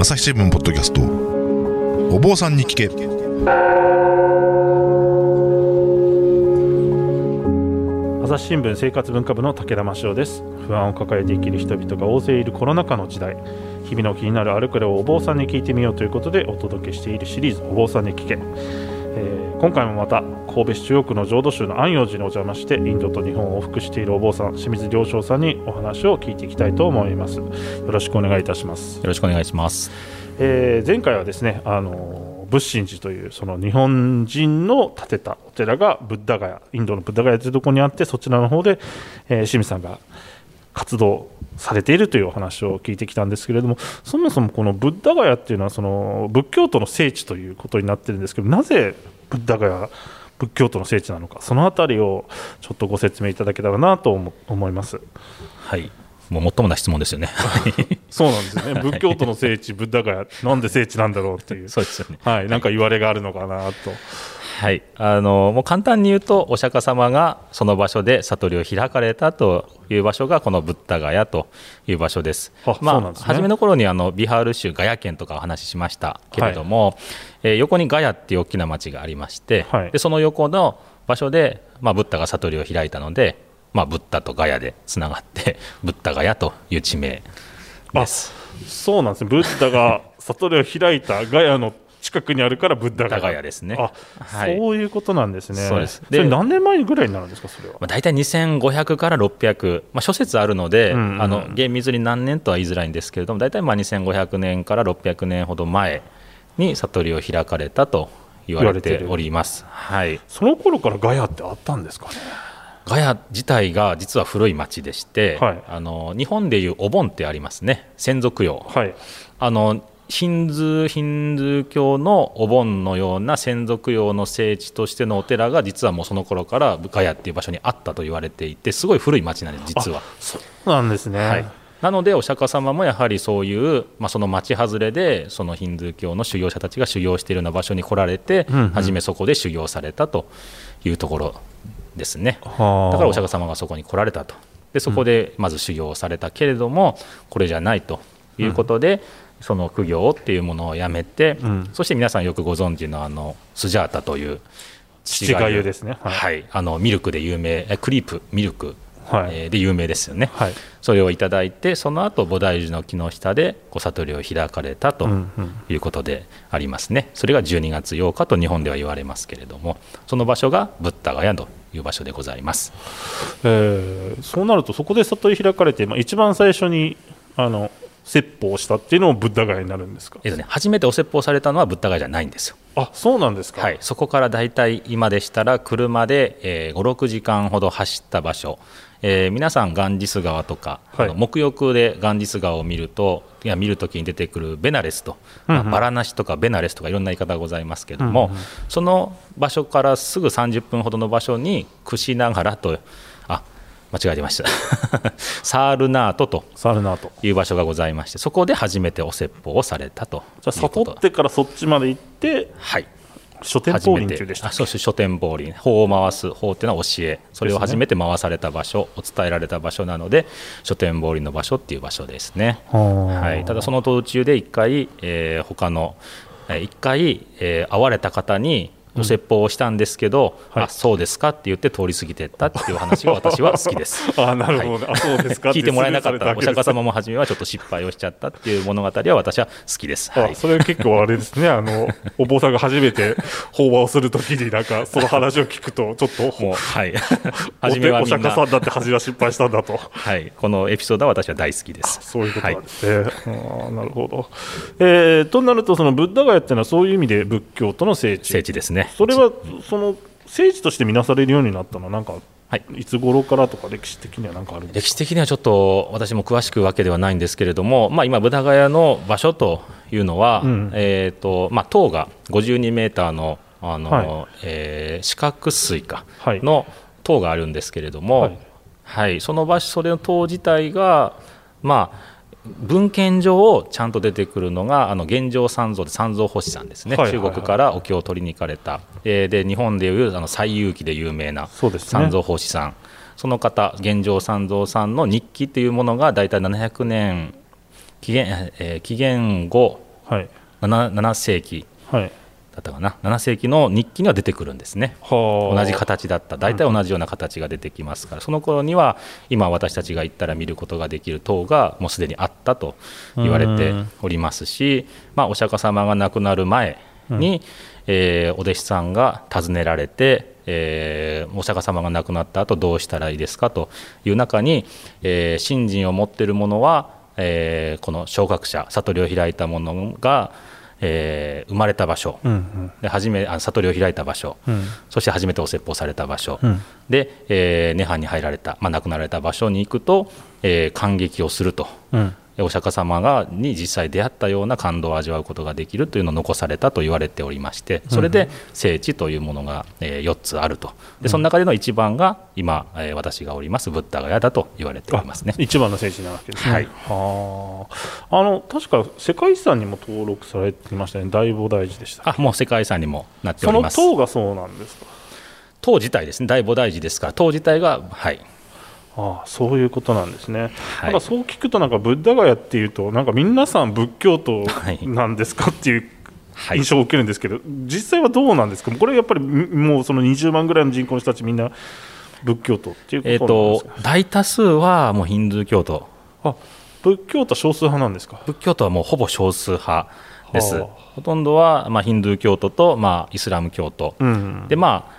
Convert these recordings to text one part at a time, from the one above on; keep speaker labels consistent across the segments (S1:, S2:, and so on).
S1: 朝日新聞ポッドキャスト。お坊さんに聞け。
S2: 朝日新聞生活文化部の武田真潮です。不安を抱えて生きる人々が大勢いるコロナ禍の時代。日々の気になるあれこれをお坊さんに聞いてみようということでお届けしているシリーズお坊さんに聞け、えー今回もまた神戸市中央区の浄土宗の安養寺にお邪魔してインドと日本を往復しているお坊さん清水良章さんにお話を聞いていきたいと思いますよろしくお願いいたします
S3: よろしくお願いします。
S2: えー前回はですねあの仏心寺というその日本人の建てたお寺がブッダガヤインドのブッダガヤというところにあってそちらの方で、えー清水さんが活動されているというお話を聞いてきたんですけれどもそもそもこのブッダガヤっていうのはその仏教徒の聖地ということになってるんですけどなぜブッダガヤ仏教徒の聖地なのかそのあたりをちょっとご説明いただけたらなと思思います。
S3: はい。もう最もな質問ですよね。
S2: そうなんですよね 仏教徒の聖地ブッダガヤなんで聖地なんだろうっていう
S3: そうですよね。
S2: はい、なんか言われがあるのかなと。
S3: はい。あのもう簡単に言うとお釈迦様がその場所で悟りを開かれたという場所がこのブッダガヤという場所です。
S2: あ
S3: まあ
S2: ね
S3: 初めの頃にあのビハール州ガヤ県とかお話ししましたけれども、えー横にガヤっていう大きな町がありまして、
S2: はい
S3: でその横の場所でまあブッダが悟りを開いたので。まあ、ブッダとガヤでつながって ブッダガヤという地名です。
S2: そうなんですね。ブッダが悟りを開いたガヤの近くにあるからブッダガヤ。
S3: ですね
S2: あ、
S3: はい
S2: そういうことなんですね。
S3: そうですで
S2: 何年前ぐらいになるんですか、それは？
S3: まあ、大体2500から600、まあ、諸説あるので、
S2: うんうんうん
S3: あの厳密に何年とは言いづらいんですけれども大体まあ2500年から600年ほど前に悟りを開かれたと言われております。はい、
S2: その頃からガヤってあったんですかね？
S3: ガヤ自体が実は古い町でして、
S2: はい
S3: あの日本でいうお盆ってありますね先祖供養
S2: はい。
S3: あのヒンズーヒンズー教のお盆のような先祖供養の聖地としてのお寺が実はもうその頃からガヤっていう場所にあったと言われていてすごい古い町なんです実は。
S2: そうなんですね。
S3: はい、なのでお釈迦様もやはりそういう、まあ、その町外れでそのヒンズー教の修行者たちが修行しているような場所に来られて、
S2: うんうん
S3: 初めそこで修行されたというところですね。
S2: はあ
S3: だからお釈迦様がそこに来られたとでそこでまず修行をされたけれども、これじゃないということで、その苦行っていうものをやめて、
S2: うん。
S3: そして皆さんよくご存知のあのスジャータという
S2: 父がゆですね。は
S3: はい。いあのミルクで有名えクリープミルク、で有名ですよね、
S2: はい。
S3: それをいただいてその後菩提樹の木の下でこう悟りを開かれたと
S2: うんうん。
S3: いうことでありますね、それが12月8日と日本では言われますけれどもその場所がブッダガヤという場所でございます。
S2: えーそうなると、そこで悟り開かれて、まあ、一番最初に。あの。説法をしたっていうのもブッダガヤになるんですか？
S3: えっとね、初めてお説法されたのはブッダガヤじゃないんですよ、
S2: あ、そうなんですか？
S3: はい、そこから大体今でしたら車で、えー、56時間ほど走った場所、えー皆さんガンジス川とか、
S2: はい。
S3: 沐浴でガンジス川を見るといや見るときに出てくるベナレスと、まあ
S2: うん。うん
S3: バラナシとかベナレスとかいろんな言い方がございますけれども、
S2: うんうん
S3: その場所からすぐ30分ほどの場所に串ながらとあ間違えてました。サールナートと
S2: サルナート。
S3: いう場所がございましてそこで初めてお説法をされたと
S2: じゃあ、悟ってからそっちまで行って。
S3: はい。
S2: 書店法輪中でした
S3: そう書店法輪法を回す法っていうのは教えそれを初めて回された場所、を伝えられた場所なので書店法輪の場所っていう場所ですね、
S2: は
S3: はい、ただその途中で一回、えー他のえー一回、えー会われた方にお説法をしたんですけど、
S2: はい。
S3: あそうですかって言って通り過ぎてったっていう話が 私は好きです。
S2: あなるほど。ね、あそうですか
S3: 聞いてもらえなかったお釈迦
S2: 様
S3: 様も初めはちょっと失敗をしちゃったっていう物語は私は好きです。はい。
S2: あそれ結構あれですね、あの お坊さんが初めて法話をするときに、なんかその話を聞くと、ちょっと、
S3: もうはい。
S2: お
S3: 初めは
S2: お釈迦さんだって恥は失敗したんだと、
S3: はい、このエピソードは私は大好きです。
S2: そういうこと
S3: はい
S2: なんですね。あーなるほど、えーとなると、そのブッダガヤっていうのは、そういう意味で仏教との聖地、
S3: 聖地ですね。
S2: それはその聖地として見なされるようになったの？は、なんか、
S3: はい。
S2: いつ頃からとか、歴史的にはなんかあるんです
S3: 歴史的にはちょっと私も詳しくわけではないんですけれども、まあ、今、ブダガヤの場所というのは、
S2: うん。
S3: えーとまあ、塔が52メーターのあの、
S2: は
S3: えー四角錐か
S2: はい。
S3: の塔があるんですけれども、
S2: は
S3: はいい。その場所、それの塔自体が、まあ、文献上ちゃんと出てくるのがあの現状三蔵で三蔵法師さんですね、
S2: はいはいはい。
S3: 中国からお経を取りに行かれた、えーで日本でいうあの西遊記で有名な三蔵法師さん、その方現状三蔵さんの日記というものが大体700年紀元,、えー紀元後
S2: はい、
S3: 7, 7世紀。
S2: はい、
S3: だったかな。7世紀の日記には出てくるんですね。
S2: はあ
S3: 同じ形だった。大体同じような形が出てきますから、その頃には今私たちが行ったら見ることができる塔がもうすでにあったと言われておりますし、まあ、お釈迦様が亡くなる前に、えーお弟子さんが訪ねられて、えーお釈迦様が亡くなった後どうしたらいいですかという中に、えー信心を持っている者は、えーこの昇格者悟りを開いた者が、えー生まれた場所、
S2: うんうん。
S3: で初めあ悟りを開いた場所、
S2: うん。
S3: そして初めてお説法された場所、
S2: うん。
S3: で、えー涅槃に入られた、まあ、亡くなられた場所に行くと、えー感激をすると、
S2: うん
S3: お釈迦様がに実際出会ったような感動を味わうことができるというのを残されたと言われておりましてそれで聖地というものが、え4つあるとでその中での一番が今、えー私がおりますブッダガヤだと言われておりますね。
S2: 一番の聖地なわけですね。
S3: はい
S2: はあ。あの確か世界遺産にも登録されていましたね。大菩提寺でした。
S3: あもう世界遺産にもなってお
S2: その
S3: ります。
S2: 塔がそうなんですか？
S3: 塔自体ですね大菩提寺ですから塔自体がはい
S2: ああそういうことなんですね。
S3: はい
S2: なんかそう聞くとなんかブッダガヤっていうとなんか皆さん仏教徒
S3: はい
S2: なんですかっていう
S3: はい
S2: 印象を受けるんですけど、実際はどうなんですか？これやっぱりもうその20万ぐらいの人口の人たちみんな仏教徒っていう
S3: えー、
S2: ことなんですか？
S3: と大多数はもうヒンドゥー教徒
S2: あ仏教徒は少数派なんですか？
S3: 仏教徒はもうほぼ少数派です、
S2: はあ
S3: ほとんどは、まあ、ヒンドゥー教徒と、まあ、イスラム教徒、
S2: うん。
S3: でまあ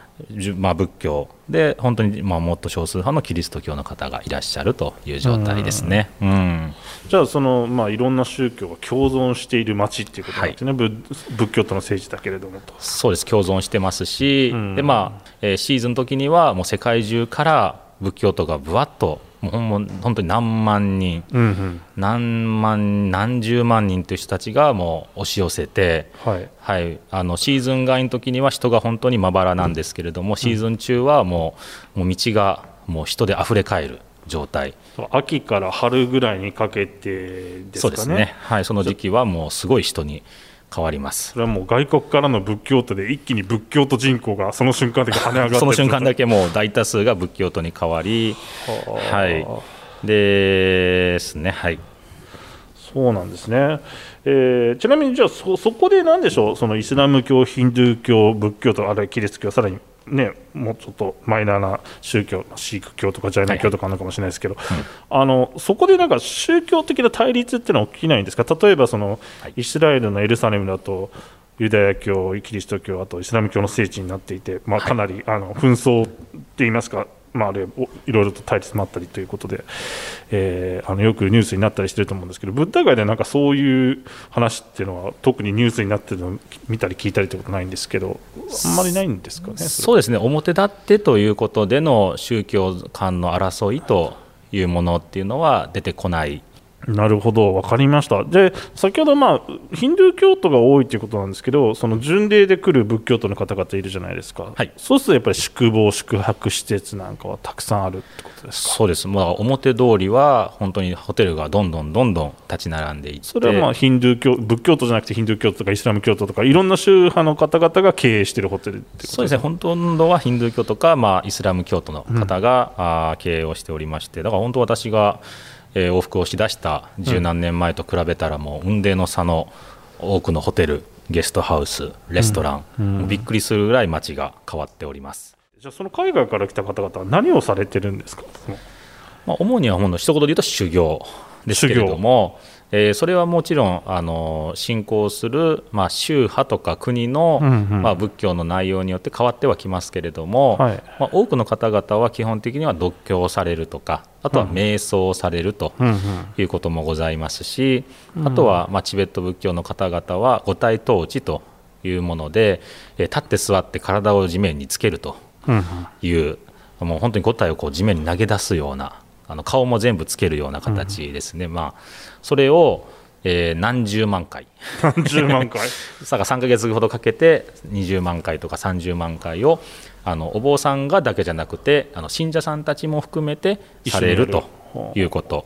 S3: まあ、仏教。で本当に、まあ、もっと少数派のキリスト教の方がいらっしゃるという状態ですね。うん。
S2: じゃあその、まあ、いろんな宗教が共存している町っていうことなんですね、仏仏教との聖地だけれどもと。
S3: そうです。共存してますし、
S2: うん。
S3: でまあえーシーズンの時にはもう世界中から仏教徒がぶわっともうほんま本当に何万人
S2: うんうん。
S3: 何万何十万人という人たちがもう押し寄せて、
S2: はい、
S3: はい、あのシーズン外の時には人が本当にまばらなんですけれども、シーズン中はもうもう道がもう人で溢れ返る状態。
S2: 秋から春ぐらいにかけてですかね。
S3: そうですね、はい、その時期はもうすごい人に変わります。
S2: それはもう外国からの仏教徒で一気に仏教徒人口がその瞬間的に跳ね上がって
S3: その瞬間だ
S2: け、
S3: けもう大多数が仏教徒に変わり。
S2: は
S3: い。ですね。はい。
S2: そうなんですね、えーちなみにじゃあそそこでなんでしょう？そのイスラム教ヒンドゥー教仏教とあるいはキリスト教さらにねもうちょっとマイナーな宗教シーク教とかジャイナ教とかあるのかもしれないですけど、あのそこでなんか宗教的な対立っていうのは起きないんですか？例えばその、
S3: はい。
S2: イスラエルのエルサレムだとユダヤ教、キリスト教、あとイスラム教の聖地になっていて、まあ、
S3: はい。
S2: かなり、あの紛争っていいますか、まあ、あれいろいろと対立もあったりということで、えーあのよくニュースになったりしてると思うんですけど、ブッダ街でなんかそういう話っていうのは、特にニュースになってるのを見たり聞いたりってことないんですけど、あんまりないんですかね、
S3: そうですね。表立ってということでの宗教間の争いというものっていうのは出てこない
S2: なるほど、分かりました。で、先ほど、まあ、ヒンドゥー教徒が多いということなんですけど、その巡礼で来る仏教徒の方々いるじゃないですか、
S3: はい。
S2: そうするとやっぱり宿坊、宿泊施設なんかはたくさんあるってことですか？
S3: そうです、まあ、表通りは本当にホテルがどんどんどんどん立ち並んでいって。
S2: それはまあヒンドゥー教仏教徒じゃなくてヒンドゥー教徒とかイスラム教徒とかいろんな宗派の方々が経営しているホテルってこと
S3: そうですね、ほとんどはヒンドゥー教とか、まあ、イスラム教徒の方が、あー経営をしておりまして、だから本当、私が、えー往復をしだした十何年前と比べたら、もう雲泥の差の多くのホテル、ゲストハウス、レストラン、もうびっくりするぐらい街が変わっております。
S2: じゃあその海外から来た方々は何をされてるんですか？
S3: まあ、主にはほんの一言で言うと修行ですけれども、えーそれはもちろんあの信仰する、まあ、宗派とか国の、
S2: うんうん。
S3: まあ、仏教の内容によって変わってはきますけれども、
S2: はい。
S3: まあ、多くの方々は基本的には読経をされるとかあとは瞑想をされると
S2: うんうん。
S3: いうこともございますし、あとは、まあ、チベット仏教の方々は五体統治というもので、えー立って座って体を地面につけると。
S2: うんうん。
S3: いうもう本当に5体をこう地面に投げ出すようなあの顔も全部つけるような形ですね、まあ、それを、えー何十万回。
S2: 何十万回？
S3: さが3ヶ月ほどかけて20万回とか30万回をあのお坊さんがだけじゃなくてあの信者さんたちも含めてされるということ。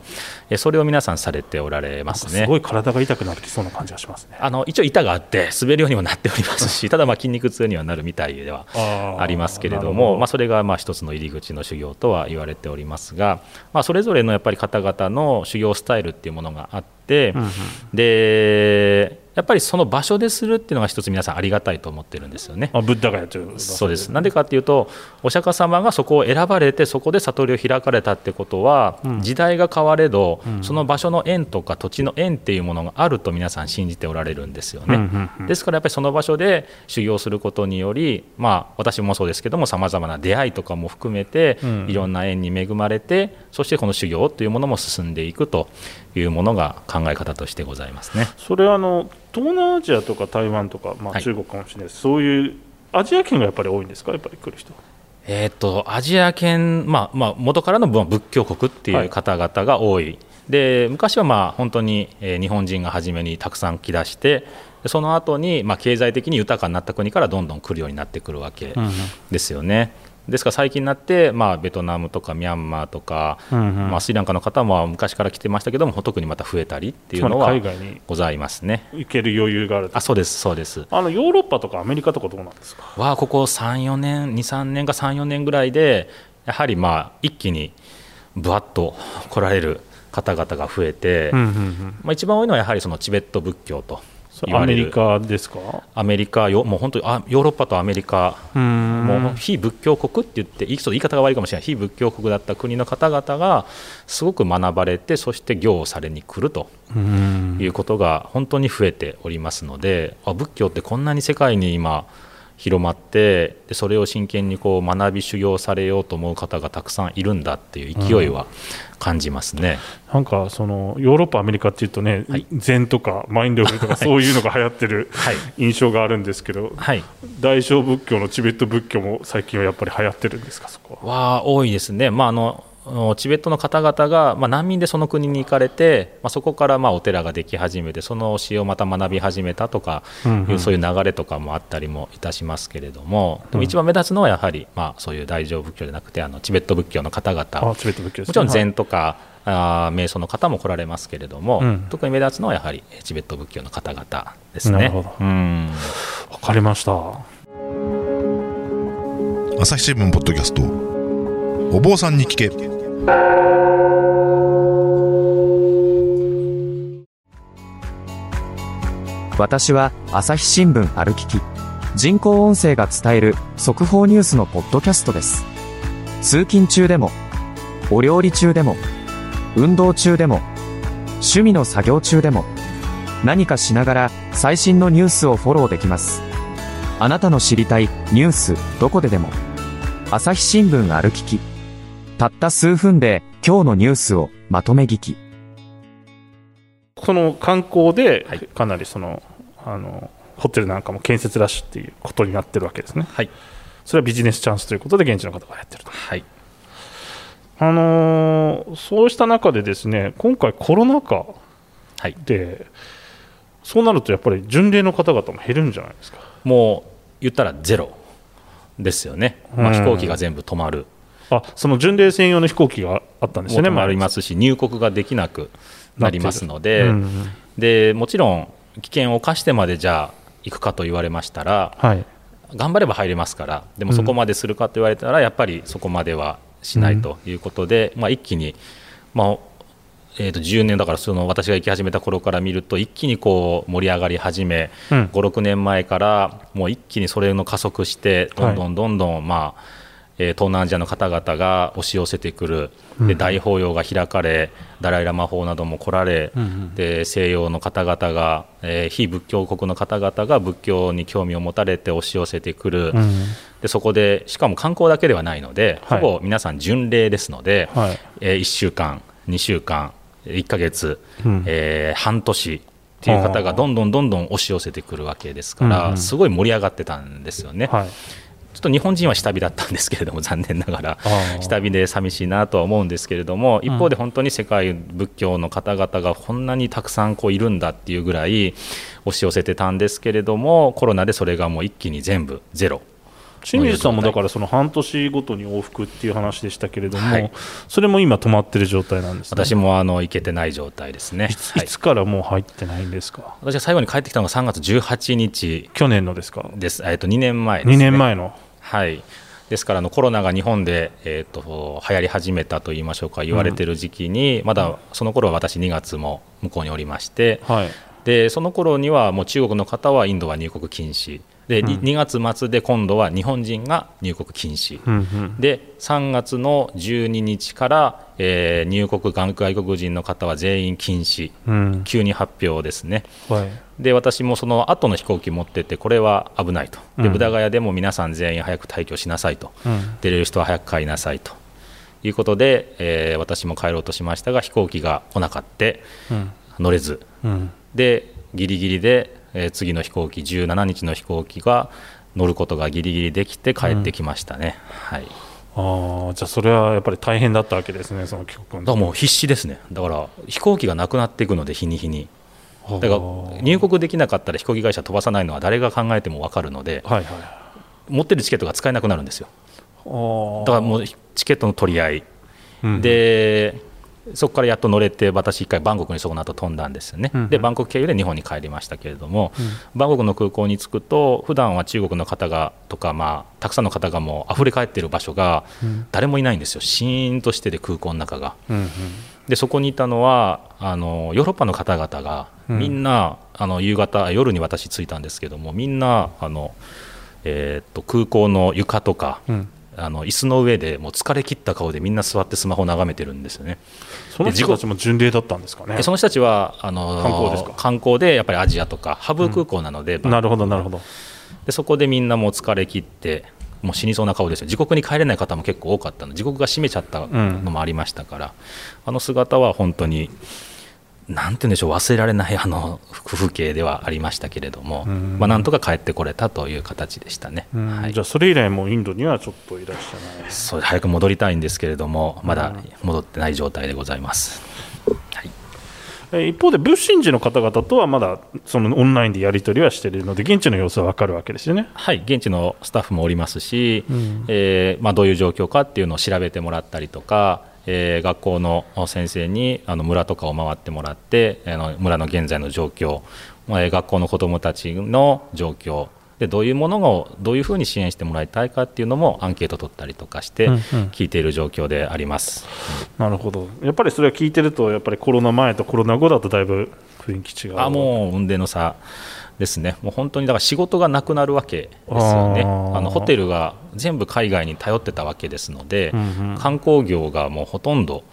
S3: えそれを皆さんされておられますね。
S2: すごい体が痛くなってきそうな感じがしますね。
S3: あの一応板があって滑るようにもなっておりますし ただまあ筋肉痛にはなるみたいではありますけれど
S2: なるほど。
S3: もまあ、それがまあ一つの入り口の修行とは言われておりますが、まあ、それぞれのやっぱり方々の修行スタイルっていうものがあって、でやっぱりその場所でするっていうのが一つ皆さんありがたいと思ってるんですよね。
S2: あブッダがやってる
S3: そうです。なんでかっていうとお釈迦様がそこを選ばれてそこで悟りを開かれたってことは、
S2: うん。
S3: 時代が変われど、
S2: うん。
S3: その場所の縁とか土地の縁っていうものがあると皆さん信じておられるんですよね。
S2: うんうんうん。
S3: ですからやっぱりその場所で修行することにより、まあ、私もそうですけどもさまざまな出会いとかも含めて、
S2: うん。
S3: いろんな縁に恵まれてそしてこの修行というものも進んでいくというものが考え方としてございますね。
S2: それはあの東南アジアとか台湾とか、まあ、
S3: はい。
S2: 中国かもしれないです、そういうアジア圏がやっぱり多いんですか？やっぱり来る人。
S3: えー、とアジア圏、まあまあ、元からのまあ仏教国っていう方々が多い、で昔はまあ本当に、えー日本人が初めにたくさん来だしてでその後にまあ経済的に豊かになった国からどんどん来るようになってくるわけですよね。ですから最近になって、まあ、ベトナムとかミャンマーとか、
S2: うんうん。
S3: まあ、スリランカの方も昔から来てましたけども特にまた増えたりっていうのはございますね。
S2: 行ける余裕があると。
S3: あそうですそうです。
S2: あのヨーロッパとかアメリカとかどうなんですか？
S3: はここ3、4年、2、3年か3、4年ぐらいで、やはりまあ一気にぶわっと来られる方々が増えて、
S2: うんうんうん。
S3: まあ、一番多いのはやはりそのチベット仏教と言われる。
S2: リカですか？
S3: アメリカよ、もう本当にあヨーロッパとアメリカ、
S2: うん。
S3: もう非仏教国って言って、いいちょっと言い方が悪いかもしれない、非仏教国だった国の方々がすごく学ばれて、そして行をされに来ると
S2: うん。
S3: いうことが本当に増えておりますので、あ仏教ってこんなに世界に今広まってでそれを真剣にこう学び修行されようと思う方がたくさんいるんだっていう勢いは感じますね。
S2: なんかそのヨーロッパ、アメリカっていうとね、
S3: はい。
S2: 禅とかマインドフルとかそういうのが流行ってる
S3: はい。
S2: 印象があるんですけど、
S3: はい。
S2: 大乗仏教のチベット仏教も最近はやっぱり流行ってるんですか、そこは？
S3: は多いですね、まあ、あのチベットの方々が、まあ、難民でその国に行かれて、まあ、そこからまあお寺ができ始めてその教えをまた学び始めたとかいう、
S2: うんうん。
S3: そういう流れとかもあったりもいたしますけれどもでも一番目立つのはやはり、まあ、そういう大乗仏教じゃなくてあのチベット仏教の方々。
S2: あチベット仏教ですね。
S3: もちろん禅とか、あー瞑想の方も来られますけれども、
S2: うん。
S3: 特に目立つのはやはりえーチベット仏教の方々ですね。うん。
S2: わかりました。
S1: 朝日新聞ポッドキャスト。お坊さんに聞け
S4: 私は朝日新聞歩きき人工音声が伝える速報ニュースのポッドキャストです。通勤中でもお料理中でも運動中でも趣味の作業中でも何かしながら最新のニュースをフォローできます。あなたの知りたいニュースどこででも。朝日新聞歩きき。たった数分で今日のニュースをまとめ聞き。
S2: その観光で
S3: はい。
S2: かなりその、あのホテルなんかも建設ラッシュっていうことになってるわけですね。
S3: はい、
S2: それはビジネスチャンスということで現地の方がやってると。
S3: はい。
S2: あのーそうした中でですね今回コロナ禍
S3: はい、
S2: でそうなるとやっぱり巡礼の方々も減るんじゃないですか。
S3: もう言ったらゼロですよね、まあ、
S2: うん。
S3: 飛行機が全部止まる、
S2: あその巡礼専用の飛行機があったんですよね。
S3: もう止まりますし、入国ができなくなりますので、
S2: うん
S3: でもちろん危険を冒してまでじゃあ行くかと言われましたら、
S2: はい。
S3: 頑張れば入れますから、でもそこまでするかと言われたら、やっぱりそこまではしないということで、まあ、一気に、まあえー、と10年だからその私が行き始めた頃から見ると一気にこう盛り上がり始め、
S2: うん。
S3: 56年前からもう一気にそれの加速してどんどんどんどん、まあえー東南アジアの方々が押し寄せてくる、で大法要が開かれダライ・ラマ法なども来られ、で西洋の方々が、えー非仏教国の方々が仏教に興味を持たれて押し寄せてくる、
S2: うん。
S3: でそこでしかも観光だけではないので、
S2: はい。
S3: ほぼ皆さん巡礼ですので、
S2: はい。
S3: え1週間、2週間、1ヶ月、
S2: うん。
S3: えー半年っていう方がどんどんどんどん押し寄せてくるわけですから、
S2: うんうん。
S3: すごい盛り上がってたんですよね。
S2: はい
S3: ちょっと日本人は下火だったんですけれども、残念ながら下火で寂しいなとは思うんですけれども、一方で本当に世界仏教の方々がこんなにたくさんこういるんだっていうぐらい押し寄せてたんですけれども、コロナでそれがもう一気に全部ゼロ。
S2: 清水さんもだからその半年ごとに往復っていう話でしたけれども、
S3: はい。
S2: それも今止まってる状態なんですね。
S3: 私もあの行けてない状態です。ね。
S2: い。つ,、からもう入ってないんですか？
S3: 私が最後に帰ってきたのが3月18日。
S2: 去年のですか？
S3: です、えっと2年前です、ね。
S2: 2年前の？
S3: はい、ですからあのコロナが日本で、えー、と流行り始めたといいましょうか言われてる時期に、まだその頃は私2月も向こうにおりまして
S2: はい
S3: でその頃にはもう中国の方はインドは入国禁止。で、
S2: うん。
S3: 2月末で今度は日本人が入国禁止、
S2: うんうん。
S3: で3月の12日から、えー入国外国人の方は全員禁止。
S2: うん。
S3: 急に発表ですね。
S2: はい。
S3: で私もその後の飛行機持ってってこれは危ないと。で
S2: うん。
S3: ブダガヤでも皆さん全員早く退去しなさいと。
S2: うん。
S3: 出れる人は早く帰りなさいと。いうことで、えー私も帰ろうとしましたが飛行機が来なかって
S2: うん。
S3: 乗れず。
S2: うん
S3: でギリギリで、えー次の飛行機17日の飛行機が乗ることがギリギリできて帰ってきましたね、はい、だか
S2: ああじゃあそれはやっぱり大変だったわけですねその帰国の
S3: らもう必死ですね。だから飛行機がなくなっていくので日に日に。
S2: だ
S3: だから入国できなかったら飛行機会社飛ばさないのは誰が考えても分かるので
S2: はいはい。
S3: 持ってるチケットが使えなくなるんですよ。
S2: あ
S3: だからもうチケットの取り合い。
S2: うん。
S3: でそこからやっと乗れて私一回バンコクにそこの後飛んだんですよね、
S2: うん
S3: でバンコク経由で日本に帰りましたけれども、バンコクの空港に着くと普段は中国の方がとか、まあ、たくさんの方がもう溢れ返っている場所が誰もいないんですよ。シーンとしてて空港の中が。
S2: うんうん。
S3: でそこにいたのはあのヨーロッパの方々が
S2: うん。
S3: みんな、あの夕方夜に私着いたんですけどもみんなあの、えーっと空港の床とか、
S2: うん
S3: あの椅子の上でもう疲れ切った顔でみんな座ってスマホを眺めてるんですよね。
S2: その人たちも巡礼だったんですかね。
S3: でその人たちはあの
S2: 観光ですか？
S3: 観光でやっぱりアジアとかハブ空港なので,、
S2: なるほどなるほど。
S3: でそこでみんなもう疲れ切ってもう死にそうな顔ですよ自国に帰れない方も結構多かったの。自国が閉めちゃったのもありましたから、あの姿は本当になんて言うんでしょう忘れられないあの風景ではありましたけれども、
S2: うん。
S3: まあ、なんとか帰ってこれたという形でしたね。
S2: うん。
S3: はい。
S2: じゃあそれ以来もうインドにはちょっといらっしゃらない。
S3: そう早く戻りたいんですけれどもまだ戻ってない状態でございます。はい。
S2: えー一方で仏心寺の方々とはまだそのオンラインでやり取りはしているので現地の様子は分かるわけですよね。
S3: はい、現地のスタッフもおりますし、
S2: うん。
S3: えーまあ、どういう状況かっていうのを調べてもらったりとか、えー学校の先生にあの村とかを回ってもらってあの村の現在の状況、まあえー学校の子どもたちの状況。でどういうものをどういうふうに支援してもらいたいかっていうのもアンケート取ったりとかして
S2: うんうん。
S3: 聞いている状況であります。
S2: なるほど。やっぱりそれは聞いてるとやっぱりコロナ前とコロナ後だとだいぶ雰囲気違う。
S3: あもう運転の差ですね、もう本当にだから仕事がなくなるわけですよね、
S2: あ
S3: のホテルが全部海外に頼ってたわけですので、
S2: うんうん。
S3: 観光業がもうほとんど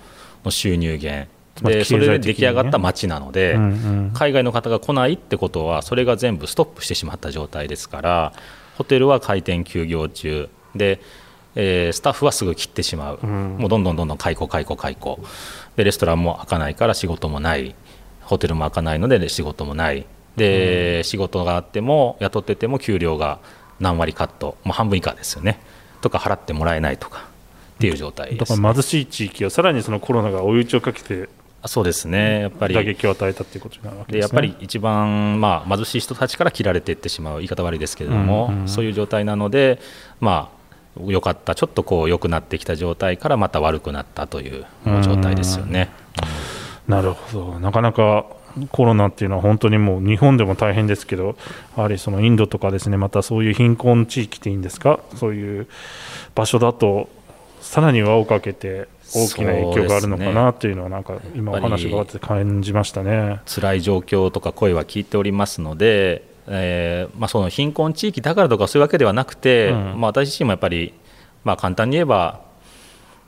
S3: の収入源。
S2: まあ
S3: で、それで出来上がった街なので、
S2: うんうん。
S3: 海外の方が来ないってことは、それが全部ストップしてしまった状態ですから、ホテルは開店休業中。で、えースタッフはすぐ切ってしまう、
S2: ん。
S3: もうどんどんどんどん解雇、解雇、解雇。で、レストランも開かないから仕事もない、ホテルも開かないので仕事もない、で仕事があっても、雇ってても給料が何割カット、もう半分以下ですよね、とか払ってもらえないとかっていう状態です。
S2: だから貧しい地域をさらにそのコロナが追い打ちをかけて
S3: あそうですねやっぱり
S2: 打撃を与えたということになるわけですね。
S3: でやっぱり一番、まあ、貧しい人たちから切られていってしまう言い方悪いですけれども、
S2: うんうん
S3: そういう状態なので、まあ、良かったちょっとこう良くなってきた状態からまた悪くなったという状態ですよね。
S2: なるほどなかなかコロナっていうのは本当にもう日本でも大変ですけどやはりそのインドとかですねまたそういう貧困地域っていいんですかそういう場所だとさらに輪をかけて大きな影響があるのかなっていうのはなんか今お話伺って感じましたね。
S3: 辛い状況とか声は聞いておりますので、えーまあ、その貧困地域だからとかそういうわけではなくて、
S2: うん
S3: まあ、私自身もやっぱり、まあ、簡単に言えば、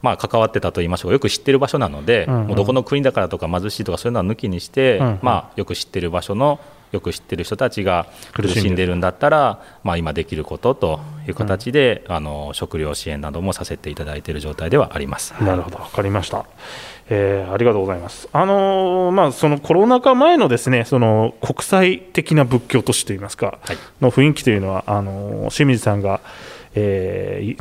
S3: まあ、関わってたと言いましょうかよく知ってる場所なので、
S2: うんうん
S3: もうどこの国だからとか貧しいとかそういうのは抜きにして、
S2: うんうん
S3: まあ、よく知ってる場所のよく知ってる人たちが苦
S2: 苦しんでる
S3: しんだったら、まあ、今できることという形で、あの食料支援などもさせていただいている状態ではあります。
S2: なるほど、わかりました。えーありがとうございます。あのーまあそのコロナ禍前のですね、その国際的な仏教都市といいますか、
S3: はい
S2: の雰囲気というのはあのー清水さんが、えーい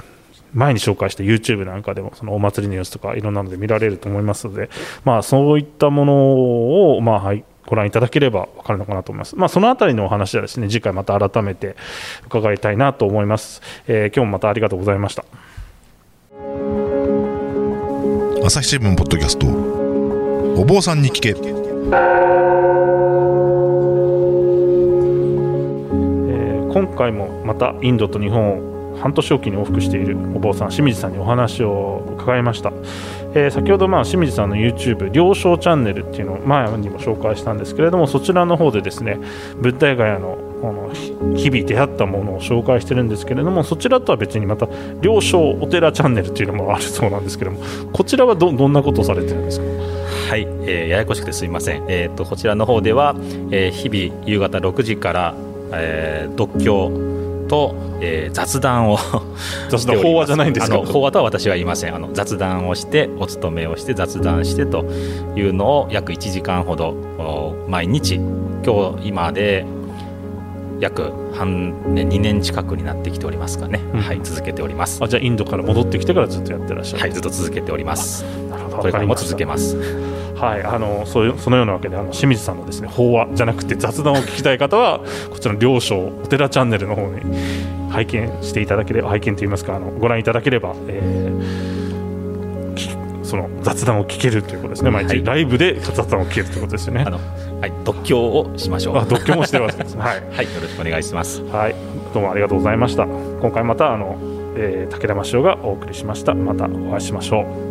S2: 前に紹介した YouTube なんかでもそのお祭りの様子とかいろんなので見られると思いますので、まあそういったものをまあはい。ご覧いただければ分かるのかなと思います。まあ、そのあたりのお話はですね、次回また改めて伺いたいなと思います。えー今日もまたありがとうございました。
S1: 朝日新聞ポッドキャストお坊さんに聞け
S2: えー今回もまたインドと日本を半年おきに往復しているお坊さん清水さんにお話を伺いました、えー先ほどまあ清水さんの YouTube 両章チャンネルっていうのを前にも紹介したんですけれどもそちらの方でですねブッダイガヤのこの日々出会ったものを紹介してるんですけれどもそちらとは別にまた両章お寺チャンネルっていうのもあるそうなんですけれどもこちらはどどんなことをされてるんですか？
S3: はい、えーややこしくてすみません、えー、とこちらの方では、えー日々夕方6時から、えー読経と、えー雑談を
S2: 雑談法話じゃないんですか
S3: 法話とは私は言いません。あの雑談をしてお勤めをして雑談してというのを約1時間ほどお毎日今日今で約半年2年近くになってきておりますかね、
S2: うん。
S3: はい続けております。
S2: あじゃあインドから戻ってきてからずっとやってらっしゃる
S3: はいずっと続けております。
S2: なるほど。
S3: これからも続けます
S2: はい、あのそういうそのようなわけであの清水さんのですね法話じゃなくて雑談を聞きたい方は こちらの両章お寺チャンネルの方に拝見していただければ拝見といいますかあのご覧いただければ、えーきその雑談を聞けるということですね毎日、
S3: はい
S2: ライブで雑談を聞けるということですよね
S3: あの、はい、読経をしましょう
S2: あ読経もしてるわけですねはい
S3: はい、よろしくお願いします。
S2: はい、どうもありがとうございました。今回またあの、えー武田真潮がお送りしました。またお会いしましょう。